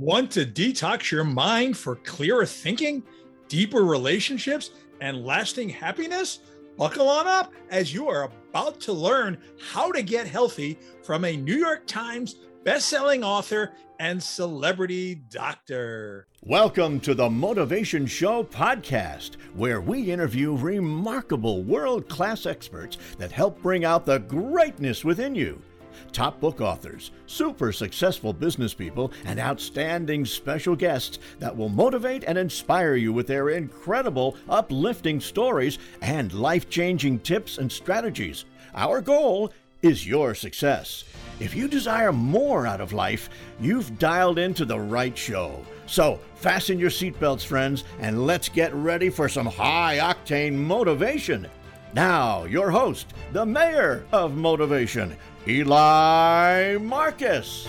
Want to detox your mind for clearer thinking, deeper relationships, and lasting happiness? Buckle on up as you are about to learn how to get healthy from a New York Times best-selling author and celebrity doctor. Welcome to the Motivation Show podcast, where we interview remarkable world-class experts that help bring out the greatness within you top book authors, super successful business people, and outstanding special guests that will motivate and inspire you with their incredible, uplifting stories and life changing tips and strategies. Our goal is your success. If you desire more out of life, you've dialed into the right show. So, fasten your seatbelts, friends, and let's get ready for some high octane motivation. Now, your host, the mayor of motivation, Eli Marcus.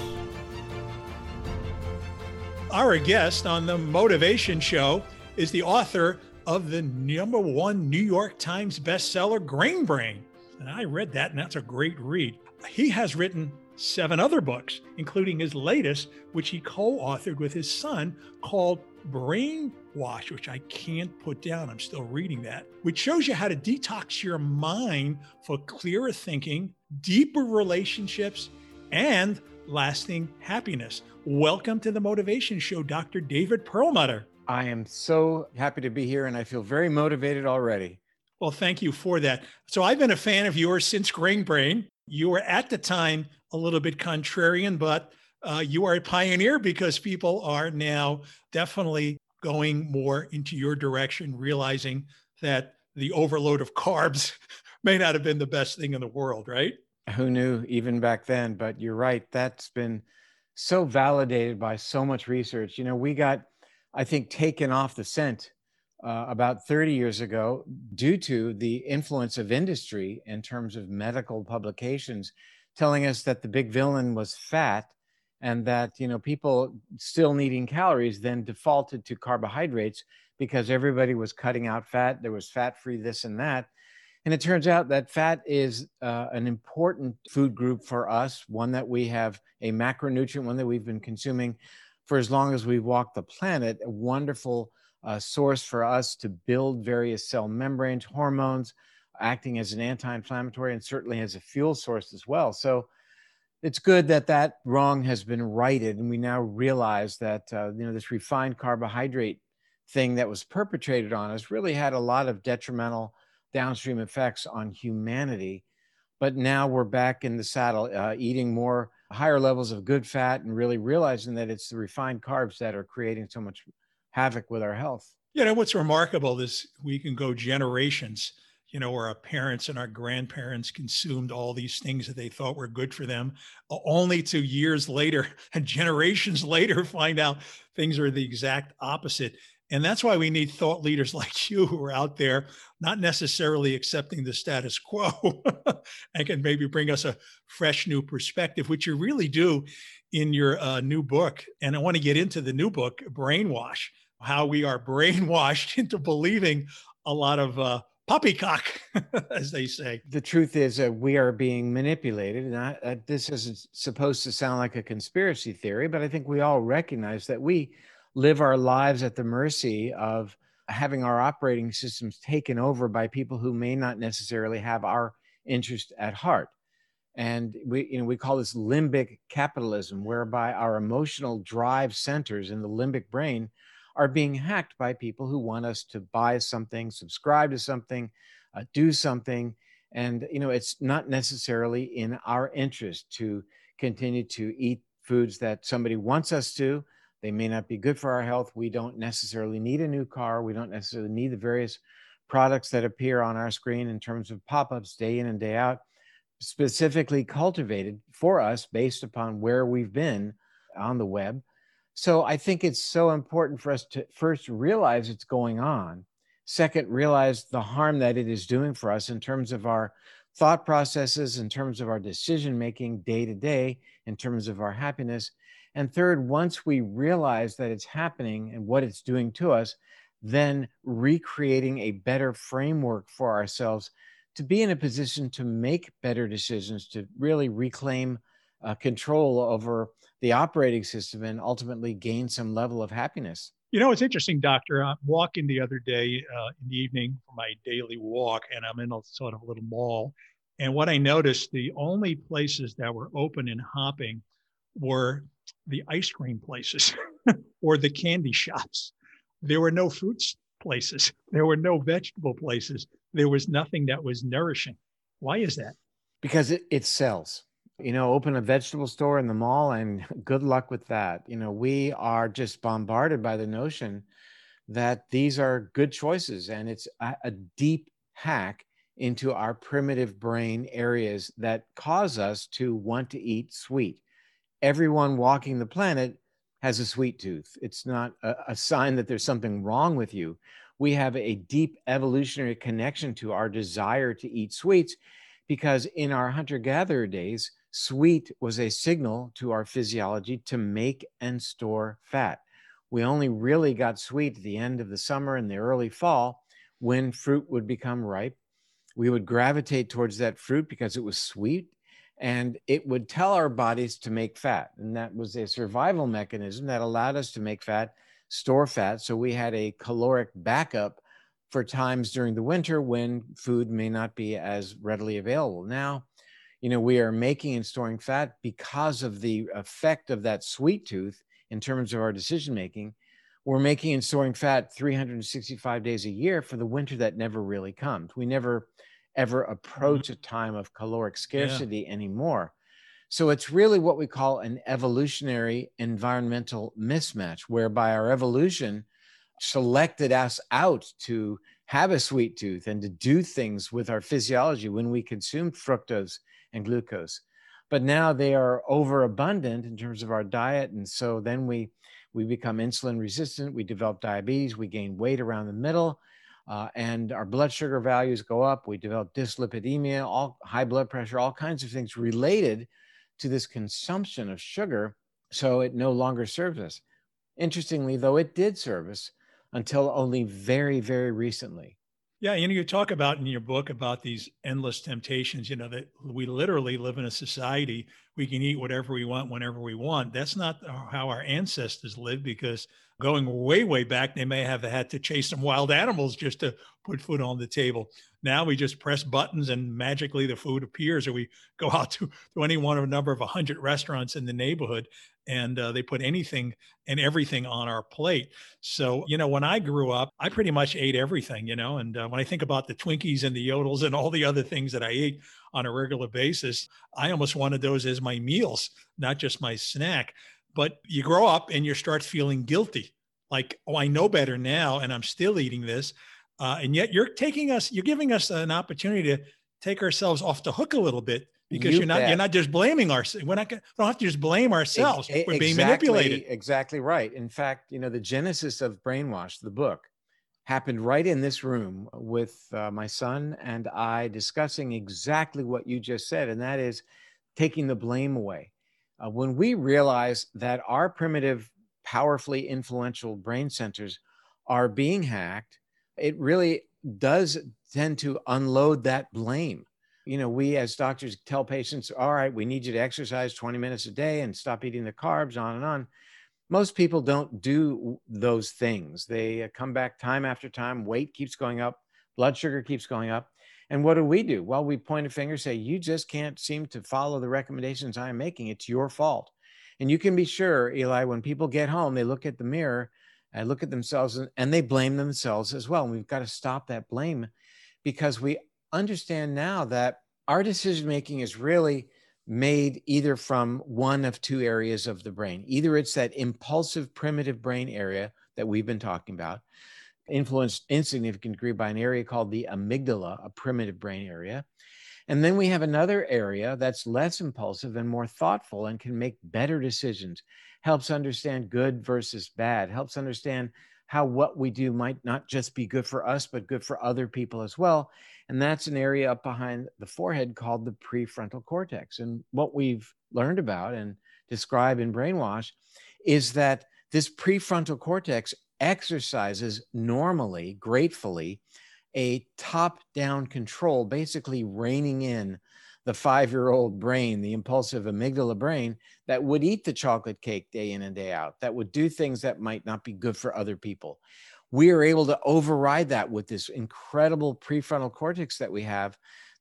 Our guest on the Motivation Show is the author of the number one New York Times bestseller, Grain Brain. And I read that, and that's a great read. He has written seven other books, including his latest, which he co authored with his son, called Brainwash, which I can't put down. I'm still reading that, which shows you how to detox your mind for clearer thinking deeper relationships, and lasting happiness. Welcome to the Motivation Show, Dr. David Perlmutter. I am so happy to be here and I feel very motivated already. Well, thank you for that. So, I've been a fan of yours since Grain Brain. You were at the time a little bit contrarian, but uh, you are a pioneer because people are now definitely going more into your direction, realizing that the overload of carbs may not have been the best thing in the world, right? Who knew even back then? But you're right. That's been so validated by so much research. You know, we got, I think, taken off the scent uh, about 30 years ago due to the influence of industry in terms of medical publications telling us that the big villain was fat and that you know people still needing calories then defaulted to carbohydrates because everybody was cutting out fat there was fat free this and that. And it turns out that fat is uh, an important food group for us, one that we have a macronutrient, one that we've been consuming for as long as we've walked the planet, a wonderful uh, source for us to build various cell membranes, hormones, acting as an anti inflammatory, and certainly as a fuel source as well. So it's good that that wrong has been righted. And we now realize that, uh, you know, this refined carbohydrate thing that was perpetrated on us really had a lot of detrimental downstream effects on humanity. But now we're back in the saddle, uh, eating more higher levels of good fat and really realizing that it's the refined carbs that are creating so much havoc with our health. You know, what's remarkable is we can go generations, you know, where our parents and our grandparents consumed all these things that they thought were good for them, only to years later and generations later find out things are the exact opposite. And that's why we need thought leaders like you who are out there, not necessarily accepting the status quo and can maybe bring us a fresh new perspective, which you really do in your uh, new book. And I want to get into the new book, Brainwash, how we are brainwashed into believing a lot of uh, poppycock, as they say. The truth is, that we are being manipulated. And I, uh, this isn't supposed to sound like a conspiracy theory, but I think we all recognize that we live our lives at the mercy of having our operating systems taken over by people who may not necessarily have our interest at heart and we you know we call this limbic capitalism whereby our emotional drive centers in the limbic brain are being hacked by people who want us to buy something subscribe to something uh, do something and you know it's not necessarily in our interest to continue to eat foods that somebody wants us to they may not be good for our health. We don't necessarily need a new car. We don't necessarily need the various products that appear on our screen in terms of pop ups day in and day out, specifically cultivated for us based upon where we've been on the web. So I think it's so important for us to first realize it's going on. Second, realize the harm that it is doing for us in terms of our thought processes, in terms of our decision making day to day, in terms of our happiness. And third, once we realize that it's happening and what it's doing to us, then recreating a better framework for ourselves to be in a position to make better decisions, to really reclaim uh, control over the operating system and ultimately gain some level of happiness. You know, it's interesting, Doctor. I'm walking the other day uh, in the evening for my daily walk, and I'm in a sort of a little mall. And what I noticed, the only places that were open and hopping were the ice cream places or the candy shops. There were no fruits places. There were no vegetable places. There was nothing that was nourishing. Why is that? Because it, it sells you know, open a vegetable store in the mall and good luck with that. You know, we are just bombarded by the notion that these are good choices and it's a, a deep hack into our primitive brain areas that cause us to want to eat sweet. Everyone walking the planet has a sweet tooth. It's not a, a sign that there's something wrong with you. We have a deep evolutionary connection to our desire to eat sweets because in our hunter gatherer days, Sweet was a signal to our physiology to make and store fat. We only really got sweet at the end of the summer and the early fall when fruit would become ripe. We would gravitate towards that fruit because it was sweet and it would tell our bodies to make fat. And that was a survival mechanism that allowed us to make fat, store fat. So we had a caloric backup for times during the winter when food may not be as readily available. Now, you know, we are making and storing fat because of the effect of that sweet tooth in terms of our decision making. We're making and storing fat 365 days a year for the winter that never really comes. We never ever approach mm-hmm. a time of caloric scarcity yeah. anymore. So it's really what we call an evolutionary environmental mismatch, whereby our evolution selected us out to have a sweet tooth and to do things with our physiology when we consumed fructose and glucose. But now they are overabundant in terms of our diet. And so then we, we become insulin resistant, we develop diabetes, we gain weight around the middle, uh, and our blood sugar values go up. We develop dyslipidemia, all high blood pressure, all kinds of things related to this consumption of sugar. So it no longer serves us. Interestingly, though, it did serve us until only very, very recently. Yeah, you know, you talk about in your book about these endless temptations, you know, that we literally live in a society we can eat whatever we want whenever we want. That's not how our ancestors lived because going way, way back, they may have had to chase some wild animals just to put food on the table. Now we just press buttons and magically the food appears, or we go out to, to any one of a number of 100 restaurants in the neighborhood and uh, they put anything and everything on our plate. So, you know, when I grew up, I pretty much ate everything, you know, and uh, when I think about the Twinkies and the Yodels and all the other things that I ate on a regular basis, I almost wanted those as my meals, not just my snack. But you grow up and you start feeling guilty like, oh, I know better now and I'm still eating this. Uh, and yet you're taking us, you're giving us an opportunity to take ourselves off the hook a little bit because you are not bet. you're not just blaming ourselves. We're not going don't have to just blame ourselves. We're exactly, being manipulated. Exactly right. In fact, you know, the genesis of brainwash, the book, happened right in this room with uh, my son and I discussing exactly what you just said, and that is taking the blame away. Uh, when we realize that our primitive, powerfully influential brain centers are being hacked, it really does tend to unload that blame you know, we as doctors tell patients, all right, we need you to exercise 20 minutes a day and stop eating the carbs, on and on. Most people don't do those things. They uh, come back time after time, weight keeps going up, blood sugar keeps going up. And what do we do? Well, we point a finger, say, you just can't seem to follow the recommendations I'm making. It's your fault. And you can be sure, Eli, when people get home, they look at the mirror and look at themselves and they blame themselves as well. And we've got to stop that blame because we understand now that our decision making is really made either from one of two areas of the brain. Either it's that impulsive primitive brain area that we've been talking about, influenced in significant degree by an area called the amygdala, a primitive brain area. And then we have another area that's less impulsive and more thoughtful and can make better decisions, helps understand good versus bad, helps understand how what we do might not just be good for us, but good for other people as well. And that's an area up behind the forehead called the prefrontal cortex. And what we've learned about and describe in brainwash is that this prefrontal cortex exercises normally, gratefully, a top down control, basically reining in the five year old brain, the impulsive amygdala brain that would eat the chocolate cake day in and day out, that would do things that might not be good for other people. We are able to override that with this incredible prefrontal cortex that we have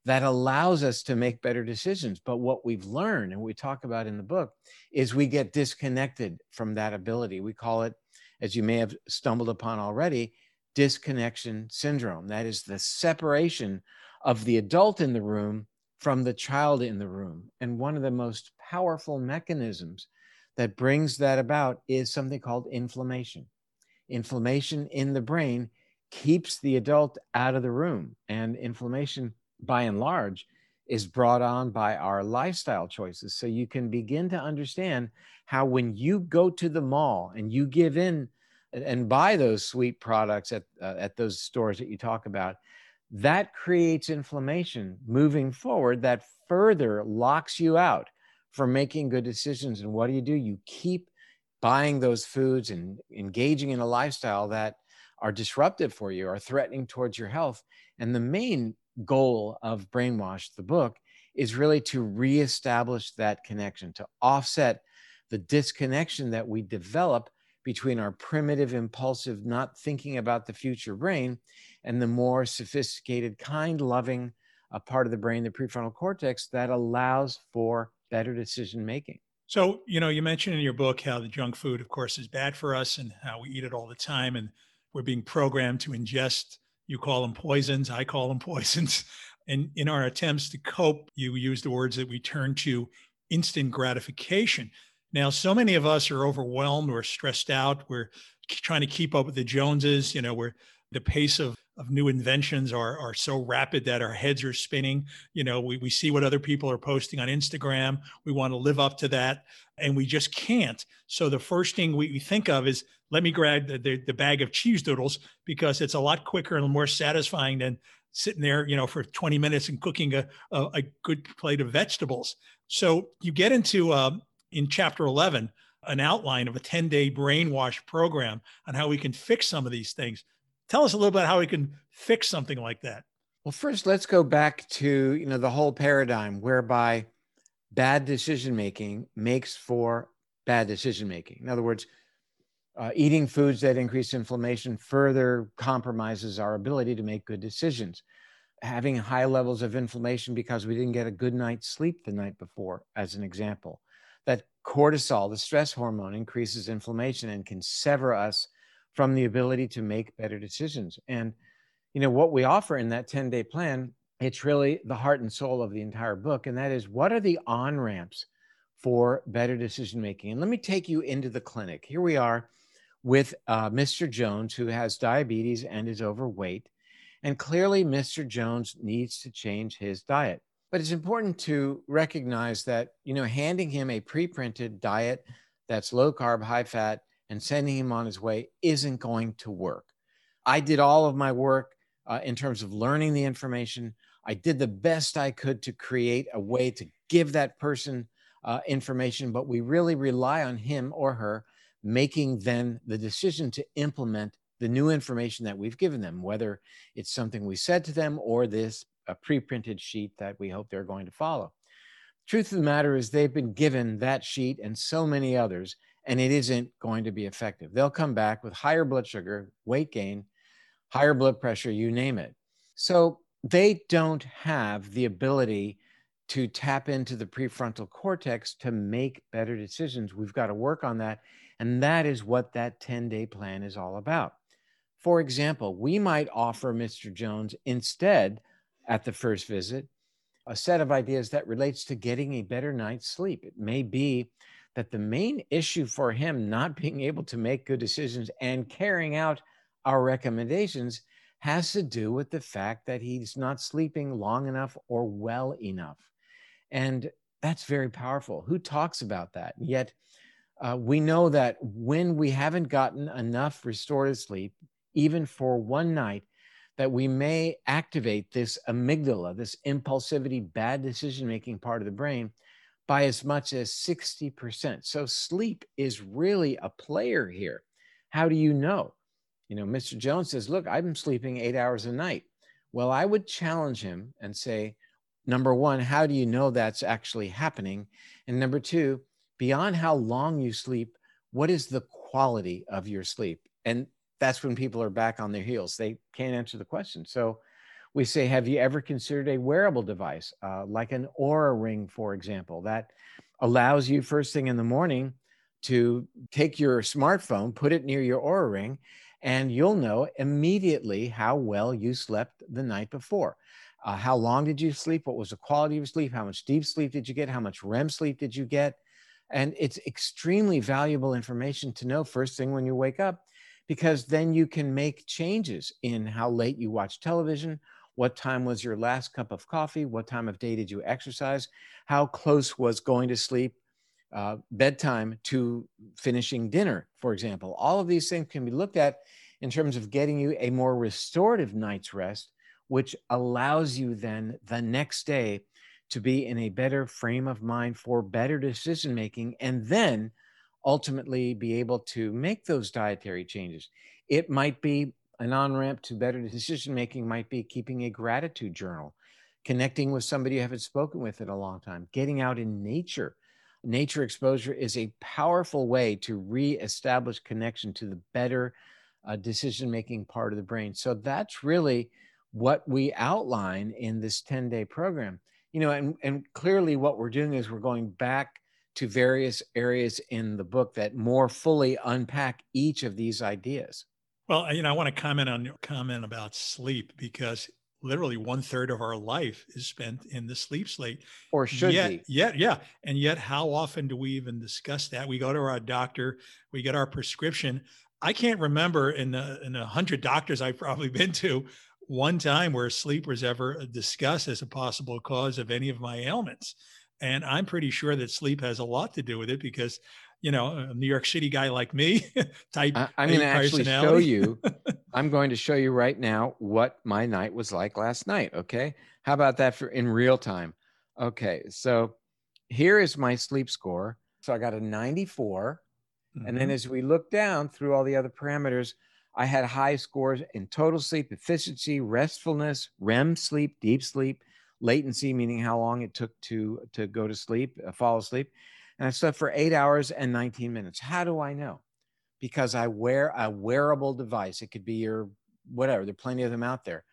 that allows us to make better decisions. But what we've learned, and we talk about in the book, is we get disconnected from that ability. We call it, as you may have stumbled upon already, disconnection syndrome. That is the separation of the adult in the room from the child in the room. And one of the most powerful mechanisms that brings that about is something called inflammation. Inflammation in the brain keeps the adult out of the room, and inflammation by and large, is brought on by our lifestyle choices. So you can begin to understand how when you go to the mall and you give in and buy those sweet products at, uh, at those stores that you talk about, that creates inflammation moving forward that further locks you out from making good decisions. And what do you do? You keep buying those foods and engaging in a lifestyle that are disruptive for you, are threatening towards your health. And the main goal of Brainwash, the book, is really to reestablish that connection, to offset the disconnection that we develop between our primitive, impulsive, not thinking about the future brain and the more sophisticated, kind, loving uh, part of the brain, the prefrontal cortex, that allows for better decision making. So, you know, you mentioned in your book how the junk food, of course, is bad for us and how we eat it all the time. And we're being programmed to ingest you call them poisons. I call them poisons. And in our attempts to cope, you use the words that we turn to instant gratification. Now, so many of us are overwhelmed, we're stressed out, we're trying to keep up with the Joneses, you know, where the pace of, of new inventions are, are so rapid that our heads are spinning. You know, we, we see what other people are posting on Instagram. We want to live up to that and we just can't. So the first thing we, we think of is let me grab the, the, the, bag of cheese doodles because it's a lot quicker and more satisfying than sitting there, you know, for 20 minutes and cooking a, a, a good plate of vegetables. So you get into uh, in chapter 11 an outline of a 10 day brainwash program on how we can fix some of these things. Tell us a little bit how we can fix something like that. Well, first, let's go back to you know the whole paradigm whereby bad decision making makes for bad decision making. In other words, uh, eating foods that increase inflammation further compromises our ability to make good decisions. Having high levels of inflammation because we didn't get a good night's sleep the night before, as an example. That cortisol, the stress hormone, increases inflammation and can sever us from the ability to make better decisions. And, you know, what we offer in that 10 day plan it's really the heart and soul of the entire book. And that is what are the on ramps for better decision making? And let me take you into the clinic. Here we are with uh, Mr. Jones, who has diabetes and is overweight. And clearly, Mr. Jones needs to change his diet. But it's important to recognize that, you know, handing him a pre printed diet that's low carb, high fat, and sending him on his way isn't going to work. I did all of my work uh, in terms of learning the information. I did the best I could to create a way to give that person uh, information, but we really rely on him or her making then the decision to implement the new information that we've given them, whether it's something we said to them or this a pre-printed sheet that we hope they're going to follow. Truth of the matter is they've been given that sheet and so many others, and it isn't going to be effective. They'll come back with higher blood sugar, weight gain, higher blood pressure, you name it. So they don't have the ability to tap into the prefrontal cortex to make better decisions. We've got to work on that. And that is what that 10 day plan is all about. For example, we might offer Mr. Jones instead at the first visit a set of ideas that relates to getting a better night's sleep. It may be that the main issue for him not being able to make good decisions and carrying out our recommendations has to do with the fact that he's not sleeping long enough or well enough. And that's very powerful. Who talks about that? Yet uh, we know that when we haven't gotten enough restorative sleep, even for one night, that we may activate this amygdala, this impulsivity, bad decision making part of the brain by as much as 60%. So sleep is really a player here. How do you know? You know, Mr. Jones says, Look, I'm sleeping eight hours a night. Well, I would challenge him and say, number one, how do you know that's actually happening? And number two, beyond how long you sleep, what is the quality of your sleep? And that's when people are back on their heels. They can't answer the question. So we say, have you ever considered a wearable device uh, like an Oura ring, for example, that allows you first thing in the morning to take your smartphone, put it near your Oura ring, and you'll know immediately how well you slept the night before. Uh, how long did you sleep? What was the quality of sleep? How much deep sleep did you get? How much REM sleep did you get? And it's extremely valuable information to know first thing when you wake up, because then you can make changes in how late you watch television. What time was your last cup of coffee? What time of day did you exercise? How close was going to sleep, uh, bedtime to finishing dinner, for example? All of these things can be looked at in terms of getting you a more restorative night's rest which allows you then the next day to be in a better frame of mind for better decision making and then ultimately be able to make those dietary changes. It might be an on ramp to better decision making, might be keeping a gratitude journal, connecting with somebody you haven't spoken with in a long time, getting out in nature. Nature exposure is a powerful way to re-establish connection to the better uh, decision making part of the brain. So that's really what we outline in this 10 day program. You know, and, and clearly what we're doing is we're going back to various areas in the book that more fully unpack each of these ideas. Well, you know, I want to comment on your comment about sleep because literally one third of our life is spent in the sleep slate. Or should yet, be. Yet, yeah. And yet, how often do we even discuss that? We go to our doctor, we get our prescription. I can't remember in the in a hundred doctors I've probably been to one time where sleep was ever discussed as a possible cause of any of my ailments. And I'm pretty sure that sleep has a lot to do with it because, you know, a New York City guy like me, type I, I'm going to actually show you. I'm going to show you right now what my night was like last night. Okay. How about that for in real time? Okay. So here is my sleep score. So I got a 94. Mm-hmm. And then mm-hmm. as we look down through all the other parameters, I had high scores in total sleep efficiency, restfulness, REM sleep, deep sleep, latency, meaning how long it took to, to go to sleep, uh, fall asleep. And I slept for eight hours and 19 minutes. How do I know? Because I wear a wearable device. It could be your whatever, there are plenty of them out there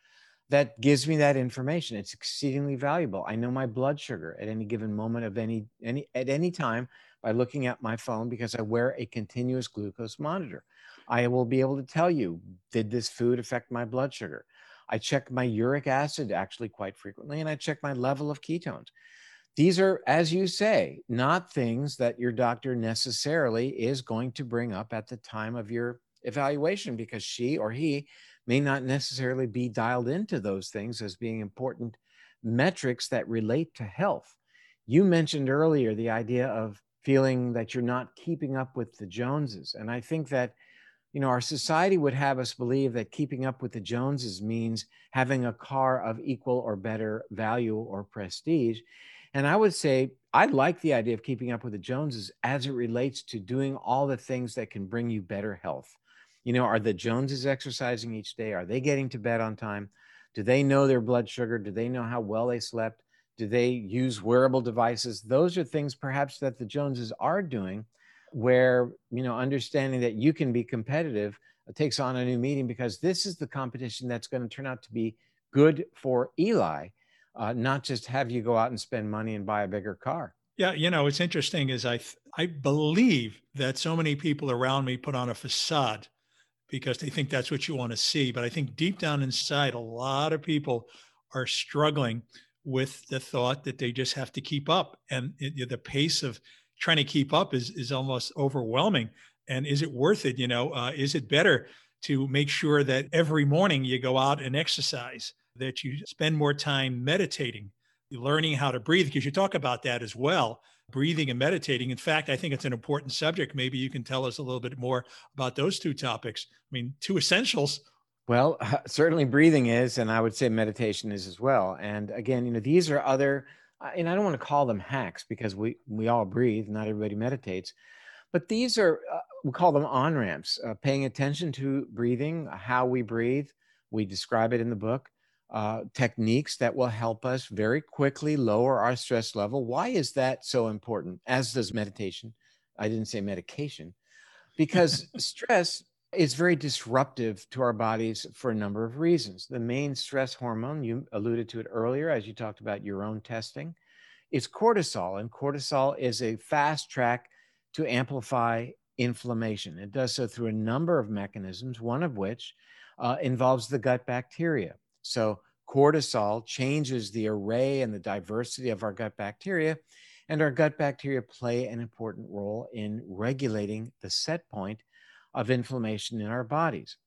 that gives me that information. It's exceedingly valuable. I know my blood sugar at any given moment of any any at any time by looking at my phone because I wear a continuous glucose monitor. I will be able to tell you, did this food affect my blood sugar? I check my uric acid actually quite frequently, and I check my level of ketones. These are, as you say, not things that your doctor necessarily is going to bring up at the time of your evaluation because she or he may not necessarily be dialed into those things as being important metrics that relate to health. You mentioned earlier the idea of feeling that you're not keeping up with the Joneses. And I think that you know, our society would have us believe that keeping up with the Joneses means having a car of equal or better value or prestige. And I would say I like the idea of keeping up with the Joneses as it relates to doing all the things that can bring you better health. You know, are the Joneses exercising each day? Are they getting to bed on time? Do they know their blood sugar? Do they know how well they slept? Do they use wearable devices? Those are things perhaps that the Joneses are doing where you know understanding that you can be competitive uh, takes on a new meaning because this is the competition that's going to turn out to be good for Eli, uh, not just have you go out and spend money and buy a bigger car. Yeah, you know, what's interesting is I I believe that so many people around me put on a facade because they think that's what you want to see, but I think deep down inside a lot of people are struggling with the thought that they just have to keep up and it, the pace of trying to keep up is is almost overwhelming. And is it worth it? You know, uh, is it better to make sure that every morning you go out and exercise, that you spend more time meditating, learning how to breathe, because you talk about that as well, breathing and meditating. In fact, I think it's an important subject. Maybe you can tell us a little bit more about those two topics. I mean, two essentials. Well, certainly breathing is, and I would say meditation is as well. And again, you know, these are other and I don't want to call them hacks because we we all breathe. Not everybody meditates, but these are uh, we call them on ramps. Uh, paying attention to breathing, how we breathe. We describe it in the book. uh, techniques that will help us very quickly lower our stress level. Why is that so important? As does meditation. I didn't say medication, because stress is very disruptive to our bodies for a number of reasons. The main stress hormone, you alluded to it earlier as you talked about your own testing, is cortisol. And cortisol is a fast track to amplify inflammation. It does so through a number of mechanisms, one of which uh, involves the gut bacteria. So, cortisol changes the array and the diversity of our gut bacteria, and our gut bacteria play an important role in regulating the set point of inflammation in our bodies.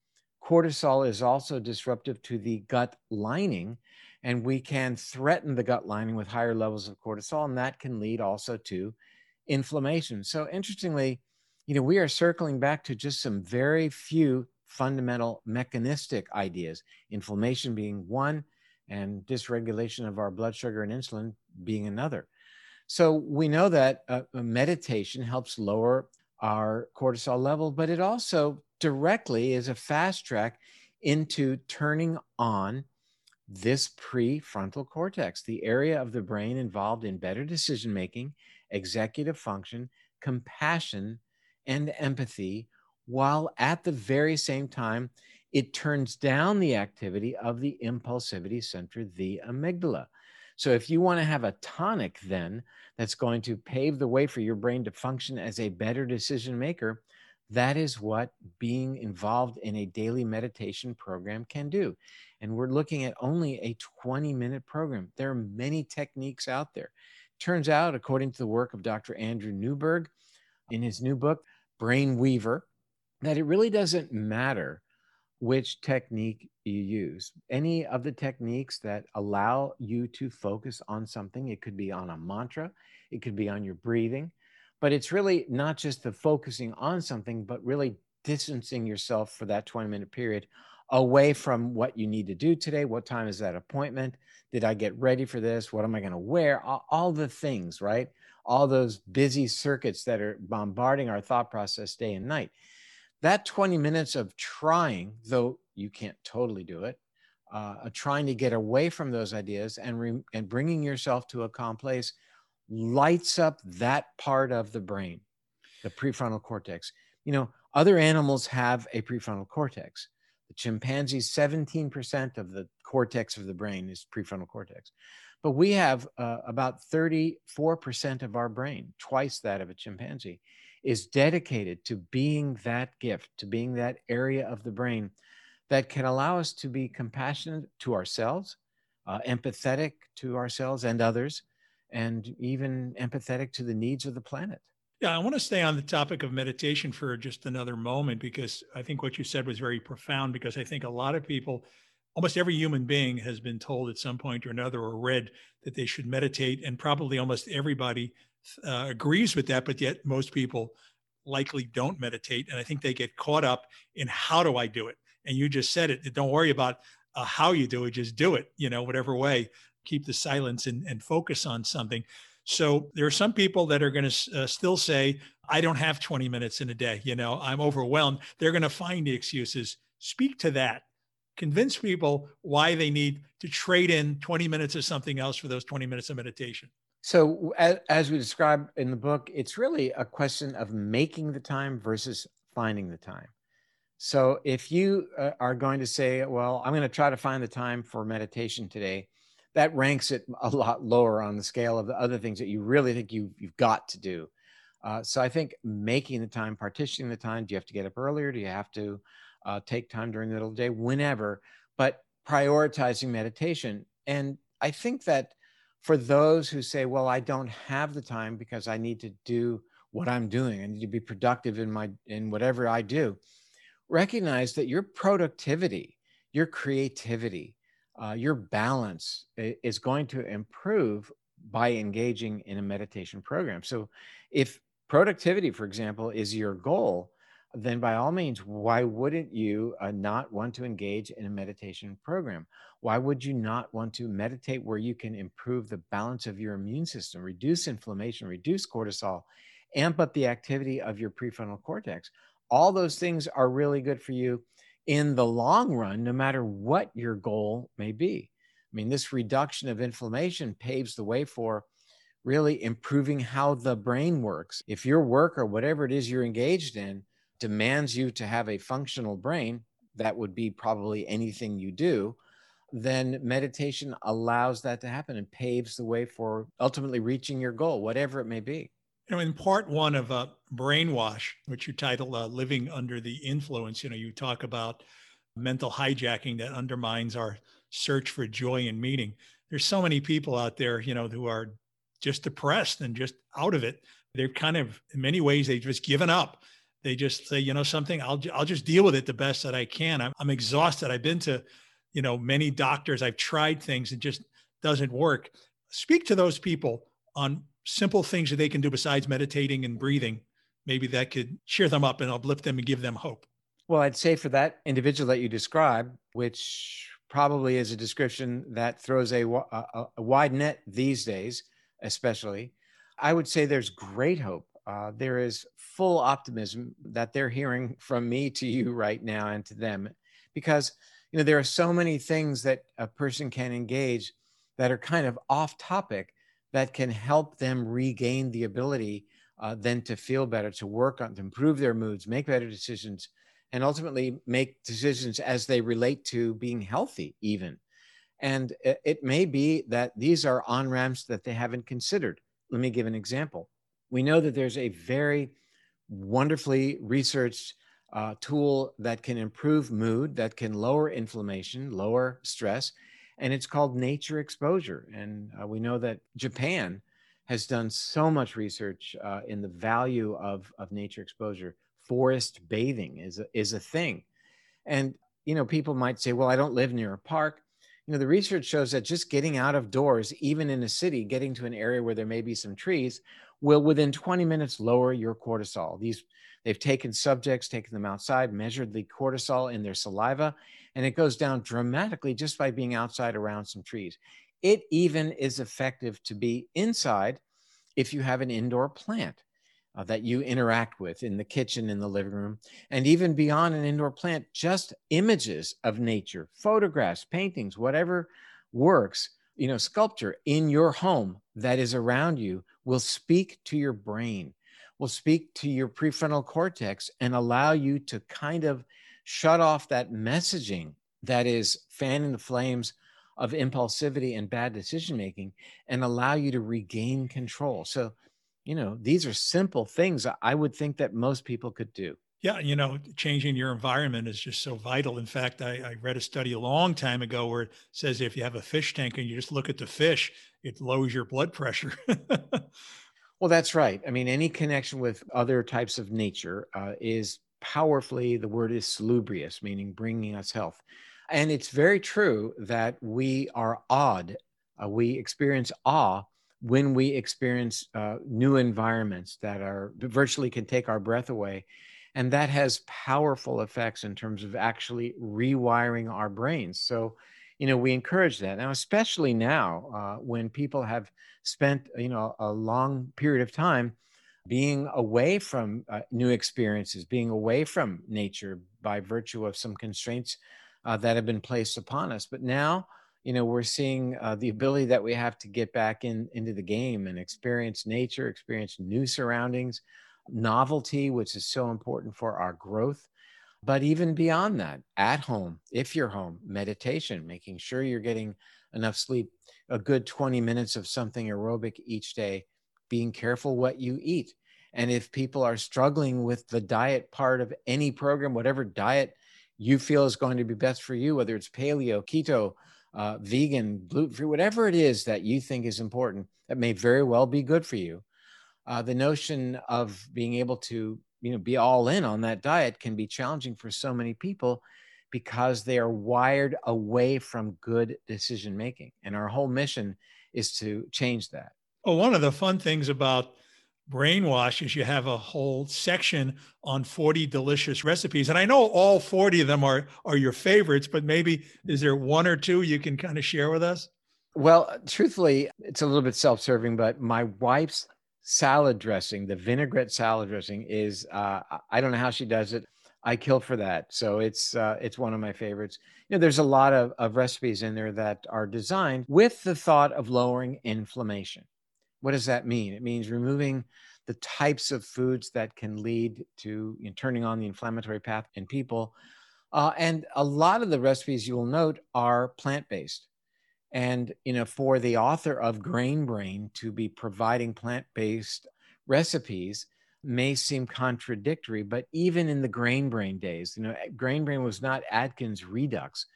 Cortisol is also disruptive to the gut lining, and we can threaten the gut lining with higher levels of cortisol, and that can lead also to inflammation. So, interestingly, you know, we are circling back to just some very few fundamental mechanistic ideas, inflammation being one, and dysregulation of our blood sugar and insulin being another. So we know that uh, meditation helps lower our cortisol level, but it also directly is a fast track into turning on this prefrontal cortex, the area of the brain involved in better decision making, executive function, compassion, and empathy, while at the very same time, it turns down the activity of the impulsivity center, the amygdala. So, if you want to have a tonic, then that's going to pave the way for your brain to function as a better decision maker, that is what being involved in a daily meditation program can do. And we're looking at only a 20 minute program. There are many techniques out there. Turns out, according to the work of Dr. Andrew Newberg in his new book, Brain Weaver, that it really doesn't matter which technique you use. Any of the techniques that allow you to focus on something, it could be on a mantra, it could be on your breathing, but it's really not just the focusing on something, but really distancing yourself for that 20 minute period away from what you need to do today. What time is that appointment? Did I get ready for this? What am I going to wear? All, the things, right? All those busy circuits that are bombarding our thought process day and night. That 20 minutes of trying, though you can't totally do it, uh, trying to get away from those ideas and, re- and bringing yourself to a calm place lights up that part of the brain, the prefrontal cortex. You know, other animals have a prefrontal cortex. The chimpanzees, 17% of the cortex of the brain is prefrontal cortex. But we have uh, about 34% of our brain, twice that of a chimpanzee, is dedicated to being that gift, to being that area of the brain that can allow us to be compassionate to ourselves, uh, empathetic to ourselves and others, and even empathetic to the needs of the planet. Yeah, I want to stay on the topic of meditation for just another moment because I think what you said was very profound. Because I think a lot of people, almost every human being, has been told at some point or another or read that they should meditate, and probably almost everybody uh, agrees with that. But yet, most people likely don't meditate, and I think they get caught up in how do I do it? And you just said it. Don't worry about uh, how you do it; just do it. You know, whatever way keep the silence and, and focus on something. So there are some people that are going to uh, still say, I don't have 20 minutes in a day. You know, I'm overwhelmed. They're going to find the excuses. Speak to that. Convince people why they need to trade in 20 minutes of something else for those 20 minutes of meditation. So, as, we describe in the book, it's really a question of making the time versus finding the time. So, if you uh, are going to say, Well, I'm going to try to find the time for meditation today, that ranks it a lot lower on the scale of the other things that you really think you, you've got to do. Uh, so I think making the time, partitioning the time, do you have to get up earlier? Do you have to uh, take time during the middle of the day? Whenever, but prioritizing meditation. And I think that for those who say, well, I don't have the time because I need to do what I'm doing, I need to be productive in my in whatever I do, recognize that your productivity, your creativity, uh, your balance is going to improve by engaging in a meditation program. So, if productivity, for example, is your goal, then by all means, why wouldn't you uh, not want to engage in a meditation program? Why would you not want to meditate where you can improve the balance of your immune system, reduce inflammation, reduce cortisol, amp up the activity of your prefrontal cortex? All those things are really good for you in the long run, no matter what your goal may be. I mean, this reduction of inflammation paves the way for really improving how the brain works. If your work or whatever it is you're engaged in demands you to have a functional brain, that would be probably anything you do, then meditation allows that to happen and paves the way for ultimately reaching your goal, whatever it may be. You know, in part one of uh, Brainwash, which you title uh, Living Under the Influence, you know, you talk about mental hijacking that undermines our search for joy and meaning. There's so many people out there, you know, who are just depressed and just out of it. They're kind of, in many ways, they've just given up. They just say, you know, something, I'll, I'll just deal with it the best that I can. I'm, I'm exhausted. I've been to, you know, many doctors. I've tried things. It just doesn't work. Speak to those people on simple things that they can do besides meditating and breathing. Maybe that could cheer them up and uplift them and give them hope. Well, I'd say for that individual that you describe, which probably is a description that throws a, a, a wide net these days, especially. I would say there's great hope. Uh, there is full optimism that they're hearing from me to you right now and to them because you know there are so many things that a person can engage that are kind of off topic that can help them regain the ability uh, then to feel better to work on to improve their moods make better decisions and ultimately make decisions as they relate to being healthy, even. And it may be that these are on ramps that they haven't considered. Let me give an example. We know that there's a very wonderfully researched uh, tool that can improve mood, that can lower inflammation, lower stress, and it's called nature exposure. And uh, we know that Japan has done so much research uh, in the value of, of nature exposure forest bathing is a, is a thing. And, you know, people might say, well, I don't live near a park. You know, the research shows that just getting out of doors, even in a city, getting to an area where there may be some trees, will within 20 minutes lower your cortisol. These they've taken subjects, taken them outside, measured the cortisol in their saliva, and it goes down dramatically just by being outside around some trees. It even is effective to be inside if you have an indoor plant uh, that you interact with in the kitchen, in the living room, and even beyond an indoor plant, just images of nature, photographs, paintings, whatever works, you know, sculpture in your home that is around you will speak to your brain, will speak to your prefrontal cortex and allow you to kind of shut off that messaging that is fanning the flames of impulsivity and bad decision making and allow you to regain control. So you know, these are simple things I would think that most people could do. Yeah, you know, changing your environment is just so vital. In fact, I, I, read a study a long time ago where it says if you have a fish tank and you just look at the fish, it lowers your blood pressure. well, that's right. I mean, any connection with other types of nature uh, is powerfully, the word is salubrious, meaning bringing us health. And it's very true that we are awed, uh, we experience awe when we experience uh, new environments that are virtually can take our breath away. And that has powerful effects in terms of actually rewiring our brains. So, you know, we encourage that now, especially now uh, when people have spent, you know, a long period of time being away from uh, new experiences, being away from nature by virtue of some constraints uh, that have been placed upon us. But now, you know we're seeing uh, the ability that we have to get back in into the game and experience nature experience new surroundings novelty which is so important for our growth but even beyond that at home if you're home meditation making sure you're getting enough sleep a good 20 minutes of something aerobic each day being careful what you eat and if people are struggling with the diet part of any program whatever diet you feel is going to be best for you whether it's paleo keto uh, vegan, gluten free, whatever it is that you think is important that may very well be good for you. Uh, the notion of being able to, you know, be all in on that diet can be challenging for so many people because they are wired away from good decision making. And our whole mission is to change that. Well, one of the fun things about brainwash is you have a whole section on 40 delicious recipes and i know all 40 of them are are your favorites but maybe is there one or two you can kind of share with us well truthfully it's a little bit self-serving but my wife's salad dressing the vinaigrette salad dressing is uh, i don't know how she does it I kill for that. So it's uh, it's one of my favorites. You know, there's a lot of, of recipes in there that are designed with the thought of lowering inflammation. What does that mean? It means removing the types of foods that can lead to you know, turning on the inflammatory path in people. Uh, and a lot of the recipes you will note are plant based. And you know, for the author of Grain Brain to be providing plant based recipes may seem contradictory, but even in the Grain Brain days, you know, Grain Brain was not Atkins Redux.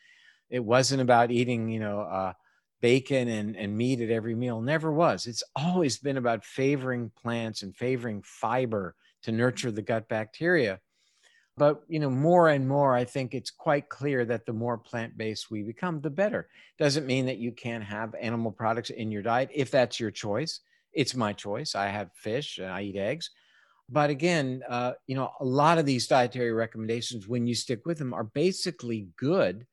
It wasn't about eating, you know, uh, bacon and, and meat at every meal. Never was. It's always been about favoring plants and favoring fiber to nurture the gut bacteria. But you know, more and more, I think it's quite clear that the more plant-based we become, the better. Doesn't mean that you can't have animal products in your diet if that's your choice. It's my choice. I have fish and I eat eggs. But again, uh, you know, a lot of these dietary recommendations, when you stick with them, are basically good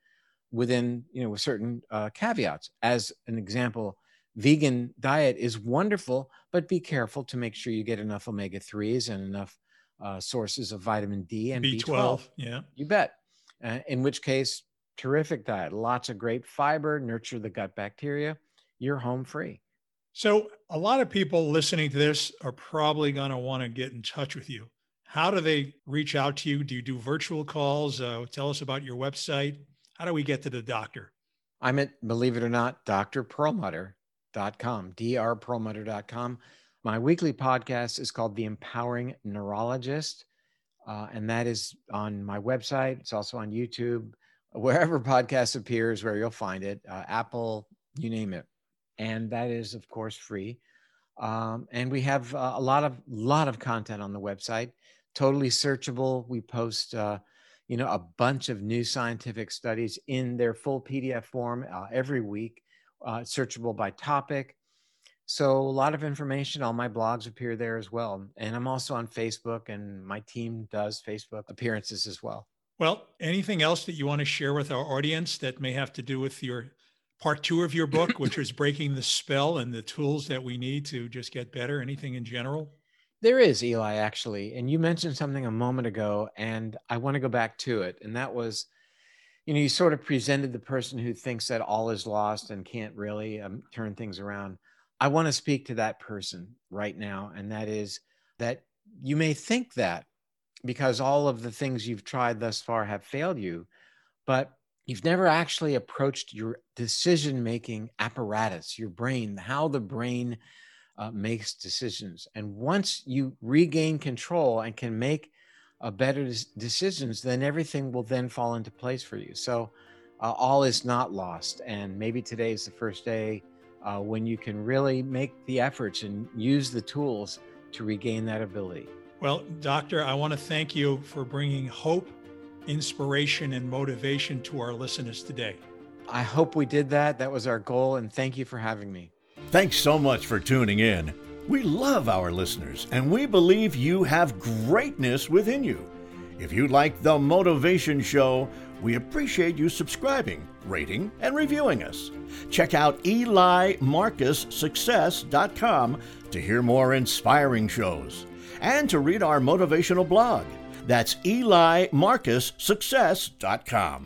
within you know with certain uh, caveats. As an example, vegan diet is wonderful, but be careful to make sure you get enough omega threes and enough uh, sources of vitamin D and B12. B12 yeah, you bet. Uh, in which case, terrific diet, lots of great fiber, nurture the gut bacteria. You're home free. So, a lot of people listening to this are probably going to want to get in touch with you. How do they reach out to you? Do you do virtual calls? Uh, tell us about your website. How do we get to the doctor? I'm at, believe it or not, drperlmutter.com, drperlmutter.com. My weekly podcast is called The Empowering Neurologist, uh, and that is on my website. It's also on YouTube, wherever podcast appears, where you'll find it, uh, Apple, you name it. And that is, of course, free. Um, and we have uh, a lot of lot of content on the website, totally searchable. We post uh, you know, a bunch of new scientific studies in their full PDF form uh, every week, uh, searchable by topic. So a lot of information. All my blogs appear there as well, and I'm also on Facebook, and my team does Facebook appearances as well. Well, anything else that you want to share with our audience that may have to do with your part two of your book, which is breaking the spell and the tools that we need to just get better? Anything in general? There is, Eli, actually. And you mentioned something a moment ago, and I want to go back to it. And that was, you know, you sort of presented the person who thinks that all is lost and can't really um, turn things around. I want to speak to that person right now. And that is that you may think that because all of the things you've tried thus far have failed you, but you've never actually approached your decision making apparatus, your brain, how the brain uh, makes decisions. And once you regain control and can make uh, better decisions, then everything will then fall into place for you. So uh, all is not lost. And maybe today is the first day uh, when you can really make the efforts and use the tools to regain that ability. Well, Doctor, I want to thank you for bringing hope, inspiration, and motivation to our listeners today. I hope we did that. That was our goal. And thank you for having me. Thanks so much for tuning in. We love our listeners and we believe you have greatness within you. If you like the Motivation Show, we appreciate you subscribing, rating, and reviewing us. Check out EliMarcusSuccess.com to hear more inspiring shows and to read our motivational blog. That's EliMarcusSuccess.com.